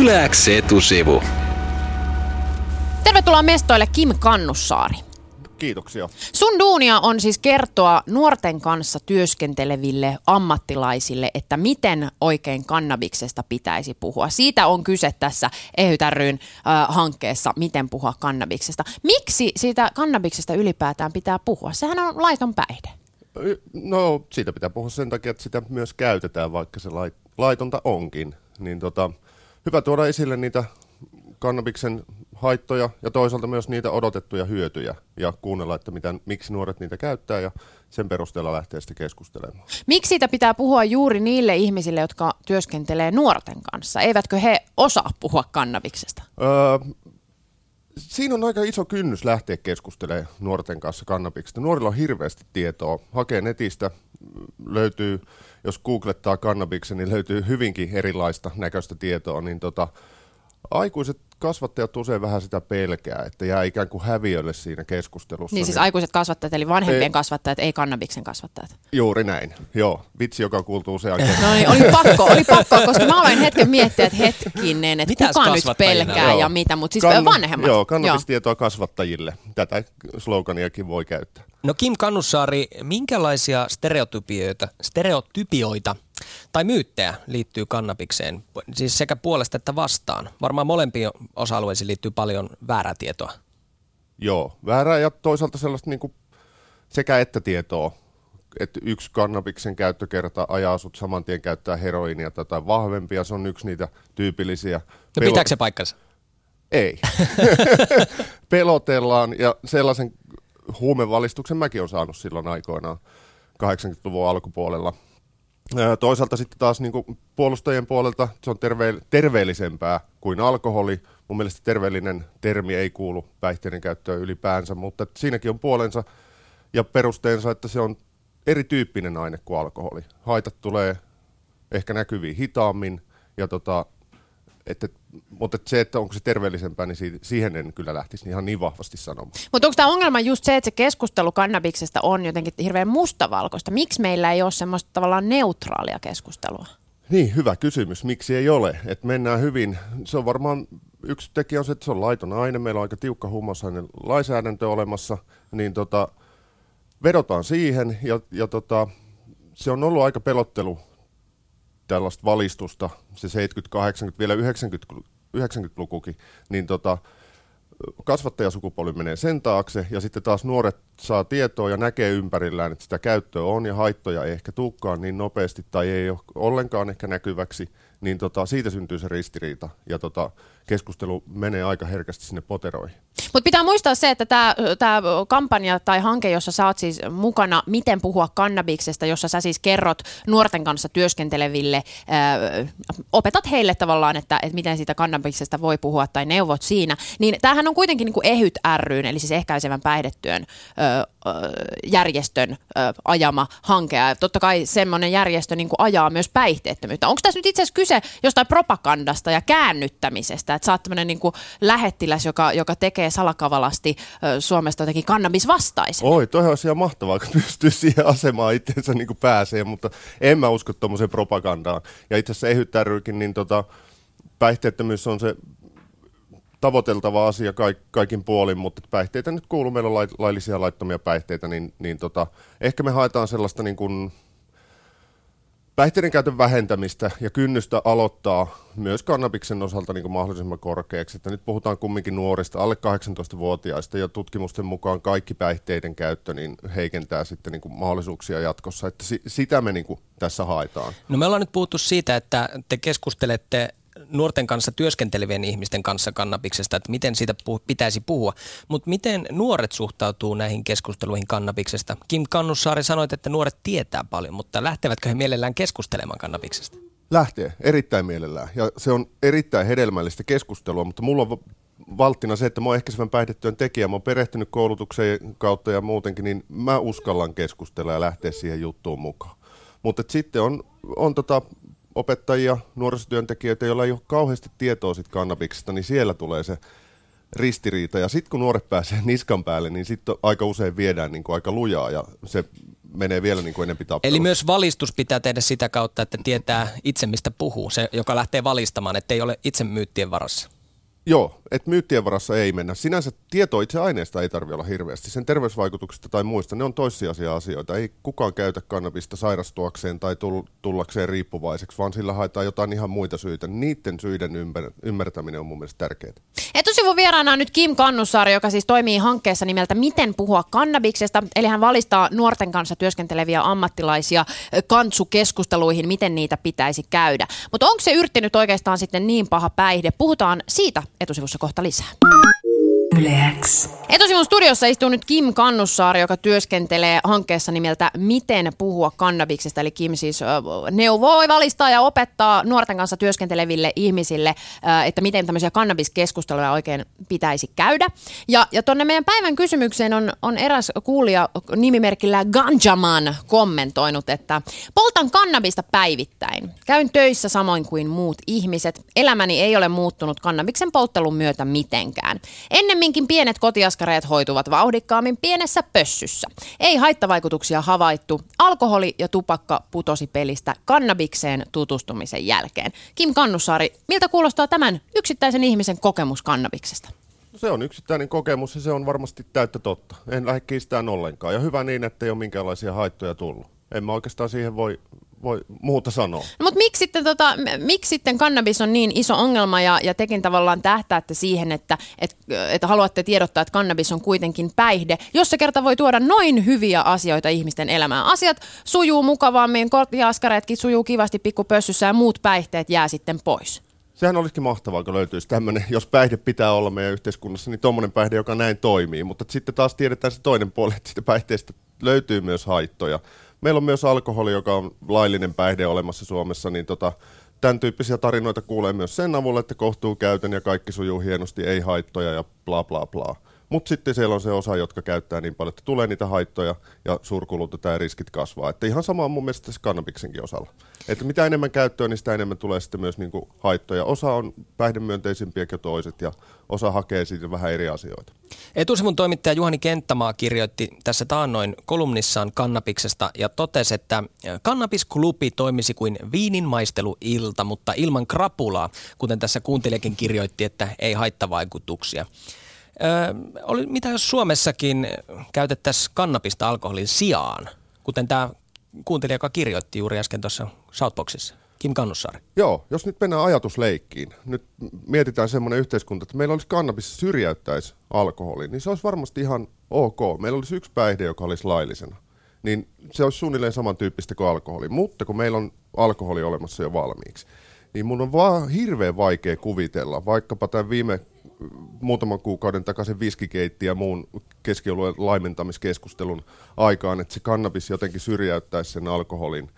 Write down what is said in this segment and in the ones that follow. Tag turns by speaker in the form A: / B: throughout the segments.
A: Yläks etusivu.
B: Tervetuloa mestoille Kim Kannussaari.
C: Kiitoksia.
B: Sun duunia on siis kertoa nuorten kanssa työskenteleville ammattilaisille, että miten oikein kannabiksesta pitäisi puhua. Siitä on kyse tässä Ehyt ryn, äh, hankkeessa, miten puhua kannabiksesta. Miksi siitä kannabiksesta ylipäätään pitää puhua? Sehän on laiton päihde.
C: No siitä pitää puhua sen takia, että sitä myös käytetään, vaikka se lait- laitonta onkin. Niin tota, hyvä tuoda esille niitä kannabiksen haittoja ja toisaalta myös niitä odotettuja hyötyjä ja kuunnella, että mitä, miksi nuoret niitä käyttää ja sen perusteella lähtee sitten keskustelemaan.
B: Miksi siitä pitää puhua juuri niille ihmisille, jotka työskentelee nuorten kanssa? Eivätkö he osaa puhua kannabiksesta?
C: Öö, siinä on aika iso kynnys lähteä keskustelemaan nuorten kanssa kannabiksesta. Nuorilla on hirveästi tietoa. Hakee netistä, löytyy, jos googlettaa kannabiksen, niin löytyy hyvinkin erilaista näköistä tietoa. Niin tota, aikuiset kasvattajat usein vähän sitä pelkää, että jää ikään kuin häviölle siinä keskustelussa.
B: Niin siis aikuiset kasvattajat, eli vanhempien ei, kasvattajat, ei kannabiksen kasvattajat.
C: Juuri näin, joo. Vitsi, joka kuultuu kerran.
B: No niin, oli pakko, oli pakko, koska mä aloin hetken miettiä, että hetkinen, että Mitäs kuka nyt pelkää joo. ja mitä, mutta siis Kann- vanhemmat.
C: Joo, kannabistietoa joo. kasvattajille. Tätä sloganiakin voi käyttää.
D: No Kim Kannussaari, minkälaisia stereotypioita, stereotypioita tai myyttejä liittyy kannabikseen, siis sekä puolesta että vastaan? Varmaan molempiin osa-alueisiin liittyy paljon väärää tietoa.
C: Joo, väärää ja toisaalta sellaista niin sekä että tietoa. Että yksi kannabiksen käyttökerta ajaa sut saman tien käyttää heroinia tai vahvempia, se on yksi niitä tyypillisiä.
D: No pitääkö se paikkansa?
C: Ei. Pelotellaan ja sellaisen huumevalistuksen mäkin olen saanut silloin aikoinaan 80-luvun alkupuolella – Toisaalta sitten taas niin kuin puolustajien puolelta se on terve- terveellisempää kuin alkoholi. Mun mielestä terveellinen termi ei kuulu päihteiden käyttöön ylipäänsä, mutta siinäkin on puolensa ja perusteensa, että se on erityyppinen aine kuin alkoholi. Haitat tulee ehkä näkyviin hitaammin ja tota, että, mutta se, että onko se terveellisempää, niin siihen en kyllä lähtisi ihan niin vahvasti sanomaan.
B: Mutta onko tämä ongelma just se, että se keskustelu kannabiksesta on jotenkin hirveän mustavalkoista? Miksi meillä ei ole semmoista tavallaan neutraalia keskustelua?
C: Niin, hyvä kysymys. Miksi ei ole? Et mennään hyvin. Se on varmaan yksi tekijä on se, että se on laiton aine. Meillä on aika tiukka huumausaineiden lainsäädäntö olemassa. Niin tota, vedotaan siihen ja, ja tota, se on ollut aika pelottelu tällaista valistusta, se 70, 80, vielä 90, 90-lukukin, niin tota, kasvattajasukupolvi menee sen taakse ja sitten taas nuoret saa tietoa ja näkee ympärillään, että sitä käyttöä on ja haittoja ei ehkä tukkaan niin nopeasti tai ei ole ollenkaan ehkä näkyväksi, niin tota, siitä syntyy se ristiriita ja tota, keskustelu menee aika herkästi sinne poteroihin.
B: Mutta pitää muistaa se, että tämä kampanja tai hanke, jossa sä oot siis mukana, miten puhua kannabiksesta, jossa sä siis kerrot nuorten kanssa työskenteleville, ää, opetat heille tavallaan, että, että miten siitä kannabiksesta voi puhua tai neuvot siinä, niin tämähän on kuitenkin niin kuin EHYT ryn, eli siis ehkäisevän päihdetyön ää, järjestön ajama hanke. Ja totta kai semmoinen järjestö niin kuin ajaa myös päihteettömyyttä. Onko tässä nyt itse asiassa kyse jostain propagandasta ja käännyttämisestä, että sä oot tämmöinen niin lähettiläs, joka, joka tekee salakavalasti Suomesta jotenkin kannabisvastaisen?
C: Oi, toi olisi ihan mahtavaa, kun pystyy siihen asemaan itseensä niin kuin pääsee, mutta en mä usko tuommoiseen propagandaan. Ja itse asiassa ehyttärykin, niin tota, päihteettömyys on se tavoiteltava asia kaik, kaikin puolin, mutta päihteitä nyt kuuluu, meillä on laillisia laittomia päihteitä, niin, niin tota, ehkä me haetaan sellaista niin kuin päihteiden käytön vähentämistä ja kynnystä aloittaa myös kannabiksen osalta niin kuin mahdollisimman korkeaksi. Että nyt puhutaan kumminkin nuorista, alle 18-vuotiaista ja tutkimusten mukaan kaikki päihteiden käyttö niin heikentää sitten niin kuin mahdollisuuksia jatkossa. Että si- sitä me niin kuin tässä haetaan.
D: No me ollaan nyt puhuttu siitä, että te keskustelette nuorten kanssa työskentelevien ihmisten kanssa kannabiksesta, että miten siitä puh- pitäisi puhua. Mutta miten nuoret suhtautuu näihin keskusteluihin kannabiksesta? Kim Kannussaari sanoi, että nuoret tietää paljon, mutta lähtevätkö he mielellään keskustelemaan kannabiksesta?
C: Lähtee, erittäin mielellään. Ja se on erittäin hedelmällistä keskustelua, mutta mulla on valttina se, että mä oon ehkäisevän päihdetyön tekijä, mä oon perehtynyt koulutukseen kautta ja muutenkin, niin mä uskallan keskustella ja lähteä siihen juttuun mukaan. Mutta sitten on, on tota opettajia, nuorisotyöntekijöitä, joilla ei ole kauheasti tietoa sit kannabiksesta, niin siellä tulee se ristiriita. Ja sitten kun nuoret pääsee niskan päälle, niin sitten aika usein viedään niin aika lujaa ja se menee vielä niin kuin enempi.
D: Eli myös valistus pitää tehdä sitä kautta, että tietää itse mistä puhuu, se joka lähtee valistamaan, että ei ole itse myyttien varassa.
C: Joo, että myyttien varassa ei mennä. Sinänsä tieto itse aineesta ei tarvitse olla hirveästi. Sen terveysvaikutuksista tai muista, ne on toissijaisia asioita. Ei kukaan käytä kannabista sairastuakseen tai tullakseen riippuvaiseksi, vaan sillä haetaan jotain ihan muita syitä. Niiden syiden ymmär- ymmärtäminen on mun mielestä tärkeää.
B: Etusivun vieraana on nyt Kim Kannussaari, joka siis toimii hankkeessa nimeltä Miten puhua kannabiksesta. Eli hän valistaa nuorten kanssa työskenteleviä ammattilaisia kantsukeskusteluihin, miten niitä pitäisi käydä. Mutta onko se yrttinyt oikeastaan sitten niin paha päihde? Puhutaan siitä etusivussa kohta lisää. Yleäks. Etusivun studiossa istuu nyt Kim Kannussaari, joka työskentelee hankkeessa nimeltä Miten puhua kannabiksesta. Eli Kim siis neuvoo, valistaa ja opettaa nuorten kanssa työskenteleville ihmisille, että miten tämmöisiä kannabiskeskusteluja oikein pitäisi käydä. Ja, ja tuonne meidän päivän kysymykseen on, on eräs kuulija nimimerkillä Ganjaman kommentoinut, että poltan kannabista päivittäin. Käyn töissä samoin kuin muut ihmiset. Elämäni ei ole muuttunut kannabiksen polttelun myötä mitenkään. Ennemminkin pienet kotiaskareet hoituvat vauhdikkaammin pienessä pössyssä. Ei haittavaikutuksia havaittu. Alkoholi ja tupakka putosi pelistä kannabikseen tutustumisen jälkeen. Kim Kannussaari, miltä kuulostaa tämän yksittäisen ihmisen kokemus kannabiksesta?
C: Se on yksittäinen kokemus ja se on varmasti täyttä totta. En lähde kiistämään ollenkaan. Ja hyvä niin, että ei ole minkäänlaisia haittoja tullut. En mä oikeastaan siihen voi voi muuta sanoa.
B: No, mutta miksi sitten, tota, miksi sitten kannabis on niin iso ongelma ja, ja tekin tavallaan tähtäätte siihen, että et, et haluatte tiedottaa, että kannabis on kuitenkin päihde, jos se kerta voi tuoda noin hyviä asioita ihmisten elämään. Asiat sujuu mukavammin, korttiaskareetkin sujuu kivasti pikkupössyssä ja muut päihteet jää sitten pois.
C: Sehän olisikin mahtavaa, kun löytyisi tämmöinen, jos päihde pitää olla meidän yhteiskunnassa, niin tuommoinen päihde, joka näin toimii. Mutta sitten taas tiedetään se toinen puoli, että päihteestä löytyy myös haittoja. Meillä on myös alkoholi, joka on laillinen päihde olemassa Suomessa, niin tota, tämän tyyppisiä tarinoita kuulee myös sen avulla, että kohtuu käytön ja kaikki sujuu hienosti, ei haittoja ja bla bla bla. Mutta sitten siellä on se osa, jotka käyttää niin paljon, että tulee niitä haittoja ja suurkulutetaan ja riskit kasvaa. Että ihan sama on mun mielestä tässä kannabiksenkin osalla. Että mitä enemmän käyttöä, niin sitä enemmän tulee sitten myös niinku haittoja. Osa on päihdemyönteisimpiä kuin toiset ja osa hakee siitä vähän eri asioita.
D: Etusivun toimittaja Juhani Kenttämaa kirjoitti tässä taannoin kolumnissaan kannabiksesta ja totesi, että kannabisklubi toimisi kuin viininmaisteluilta, mutta ilman krapulaa, kuten tässä kuuntelijakin kirjoitti, että ei haittavaikutuksia. Öö, oli, mitä jos Suomessakin käytettäisiin kannabista alkoholin sijaan, kuten tämä kuuntelija, joka kirjoitti juuri äsken tuossa Southboxissa? Kim Kannussaari.
C: Joo, jos nyt mennään ajatusleikkiin, nyt mietitään semmoinen yhteiskunta, että meillä olisi kannabis syrjäyttäisi alkoholi, niin se olisi varmasti ihan ok. Meillä olisi yksi päihde, joka olisi laillisena. Niin se olisi suunnilleen samantyyppistä kuin alkoholi. Mutta kun meillä on alkoholi olemassa jo valmiiksi, niin mun on vaan hirveän vaikea kuvitella, vaikkapa tämän viime muutaman kuukauden takaisin viskikeitti ja muun keskioluen laimentamiskeskustelun aikaan, että se kannabis jotenkin syrjäyttäisi sen alkoholin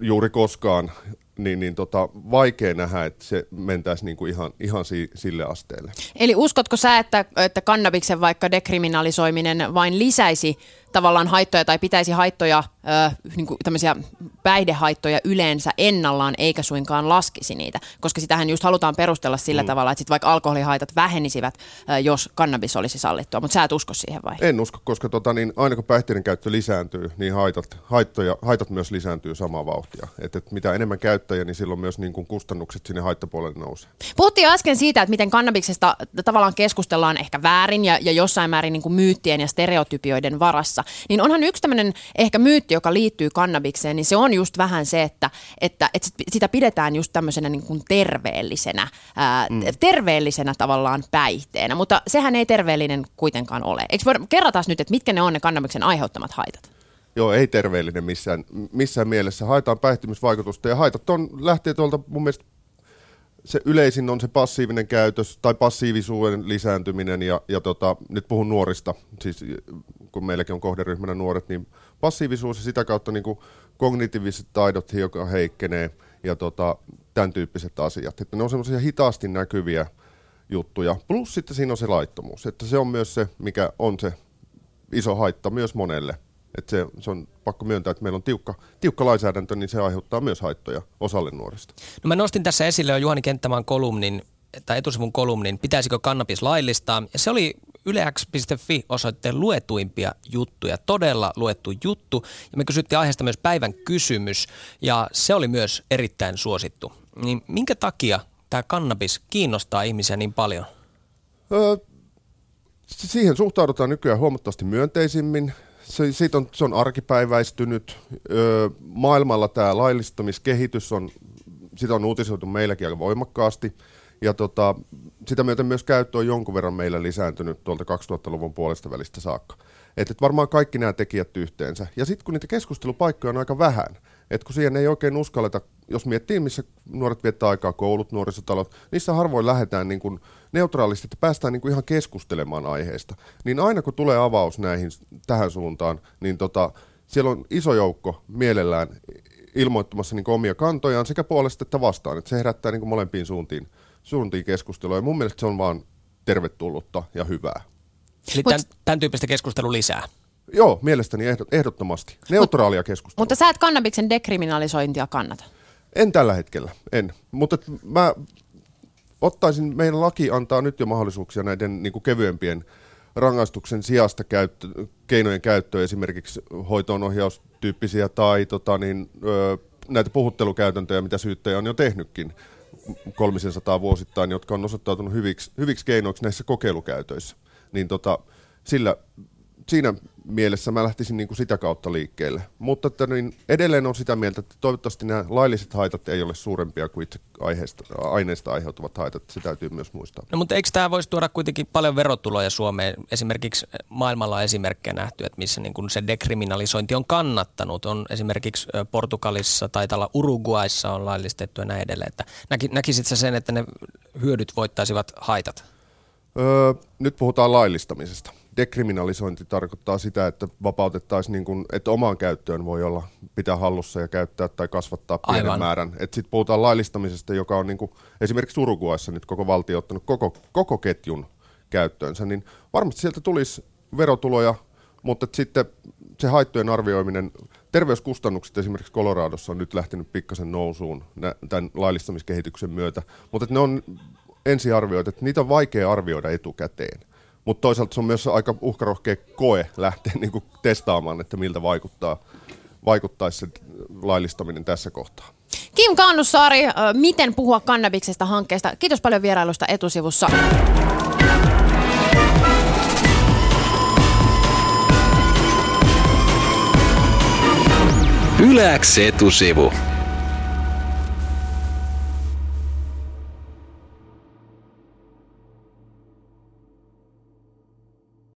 C: juuri koskaan, niin, niin tota, vaikea nähdä, että se mentäisi niin kuin ihan, ihan si, sille asteelle.
B: Eli uskotko sä, että, että kannabiksen vaikka dekriminalisoiminen vain lisäisi tavallaan haittoja tai pitäisi haittoja, äh, niin kuin tämmöisiä päihdehaittoja yleensä ennallaan, eikä suinkaan laskisi niitä. Koska sitähän just halutaan perustella sillä mm. tavalla, että sit vaikka alkoholihaitat vähenisivät, äh, jos kannabis olisi sallittua. Mutta sä et usko siihen vai?
C: En usko, koska tota, niin aina kun päihteiden käyttö lisääntyy, niin haitat, haittoja, haitat myös lisääntyy samaa vauhtia. Et, et mitä enemmän käyttäjiä, niin silloin myös niin kuin kustannukset sinne haittapuolelle nousee.
B: Puhuttiin äsken siitä, että miten kannabiksesta tavallaan keskustellaan ehkä väärin ja, ja jossain määrin niin kuin myyttien ja stereotypioiden varassa niin onhan yksi tämmöinen ehkä myytti, joka liittyy kannabikseen, niin se on just vähän se, että, että, että sitä pidetään just tämmöisenä niin kuin terveellisenä, ää, mm. terveellisenä tavallaan päihteenä, mutta sehän ei terveellinen kuitenkaan ole. Eikö kerrataan nyt, että mitkä ne on ne kannabiksen aiheuttamat haitat?
C: Joo, ei terveellinen missään, missään mielessä. Haetaan päihtymisvaikutusta ja haitat on, lähtee tuolta mun mielestä se yleisin on se passiivinen käytös tai passiivisuuden lisääntyminen ja, ja tota, nyt puhun nuorista, siis kun meilläkin on kohderyhmänä nuoret, niin passiivisuus ja sitä kautta niin kuin kognitiiviset taidot, joka heikkenee ja tota, tämän tyyppiset asiat. Että ne on semmoisia hitaasti näkyviä juttuja. Plus sitten siinä on se laittomuus, että se on myös se, mikä on se iso haitta myös monelle. Että se, se on pakko myöntää, että meillä on tiukka, tiukka lainsäädäntö, niin se aiheuttaa myös haittoja osalle nuorista.
D: No mä nostin tässä esille jo Juhani Kenttämaan kolumnin, tai etusivun kolumnin, pitäisikö kannabis laillistaa. Ja se oli ylex.fi osoitteen luetuimpia juttuja, todella luettu juttu. Ja me kysyttiin aiheesta myös päivän kysymys ja se oli myös erittäin suosittu. Niin minkä takia tämä kannabis kiinnostaa ihmisiä niin paljon?
C: Öö, siihen suhtaudutaan nykyään huomattavasti myönteisimmin. Se, siitä on, se on arkipäiväistynyt. Öö, maailmalla tämä laillistamiskehitys on, sitä on uutisoitu meilläkin aika voimakkaasti. Ja tota, sitä myöten myös käyttö on jonkun verran meillä lisääntynyt tuolta 2000-luvun puolesta välistä saakka. Että et varmaan kaikki nämä tekijät yhteensä. Ja sitten kun niitä keskustelupaikkoja on aika vähän, että kun siihen ei oikein uskalleta, jos miettii, missä nuoret viettää aikaa, koulut, nuorisotalot, niissä harvoin lähdetään niin kuin neutraalisti, että päästään niin kuin ihan keskustelemaan aiheesta. Niin aina kun tulee avaus näihin tähän suuntaan, niin tota, siellä on iso joukko mielellään ilmoittamassa niin omia kantojaan sekä puolesta että vastaan. Että se herättää niin kuin molempiin suuntiin, suuntiin keskustelua. Ja mun mielestä se on vaan tervetullutta ja hyvää.
D: Eli tämän, tämän tyyppistä keskustelua lisää.
C: Joo, mielestäni ehdottomasti. Neutraalia keskustelua.
B: Mutta sä et kannabiksen dekriminalisointia kannata.
C: En tällä hetkellä, en. Mutta mä ottaisin, meidän laki antaa nyt jo mahdollisuuksia näiden niin kuin kevyempien rangaistuksen sijasta käyttö, keinojen käyttöön, esimerkiksi hoitoonohjaustyyppisiä tai tota, niin, ö, näitä puhuttelukäytäntöjä, mitä syyttäjä on jo tehnytkin kolmisen sataa vuosittain, jotka on osoittautunut hyviksi, hyviksi keinoiksi näissä kokeilukäytöissä. Niin tota, sillä siinä mielessä mä lähtisin niin kuin sitä kautta liikkeelle. Mutta että niin edelleen on sitä mieltä, että toivottavasti nämä lailliset haitat ei ole suurempia kuin itse aiheesta, aineista aiheutuvat haitat. Se täytyy myös muistaa.
D: No, mutta eikö tämä voisi tuoda kuitenkin paljon verotuloja Suomeen? Esimerkiksi maailmalla on esimerkkejä nähty, että missä niin kuin se dekriminalisointi on kannattanut. On esimerkiksi Portugalissa tai tällä Uruguayssa on laillistettu ja näin edelleen. Että näkisit sen, että ne hyödyt voittaisivat haitat?
C: Öö, nyt puhutaan laillistamisesta dekriminalisointi tarkoittaa sitä, että vapautettaisiin, niin kuin, että omaan käyttöön voi olla pitää hallussa ja käyttää tai kasvattaa pienen Aivan. määrän. Sitten puhutaan laillistamisesta, joka on niin kuin, esimerkiksi Uruguayssa nyt koko valtio ottanut koko, koko ketjun käyttöönsä, niin varmasti sieltä tulisi verotuloja, mutta sitten se haittojen arvioiminen, terveyskustannukset esimerkiksi Coloradossa on nyt lähtenyt pikkasen nousuun tämän laillistamiskehityksen myötä, mutta ne on ensiarvioita, että niitä on vaikea arvioida etukäteen. Mutta toisaalta se on myös aika uhkarohkea koe lähteä niin kuin testaamaan, että miltä vaikuttaa, vaikuttaisi se laillistaminen tässä kohtaa.
B: Kim Kannussaari, miten puhua kannabiksesta hankkeesta. Kiitos paljon vierailusta etusivussa.
A: Yläks etusivu.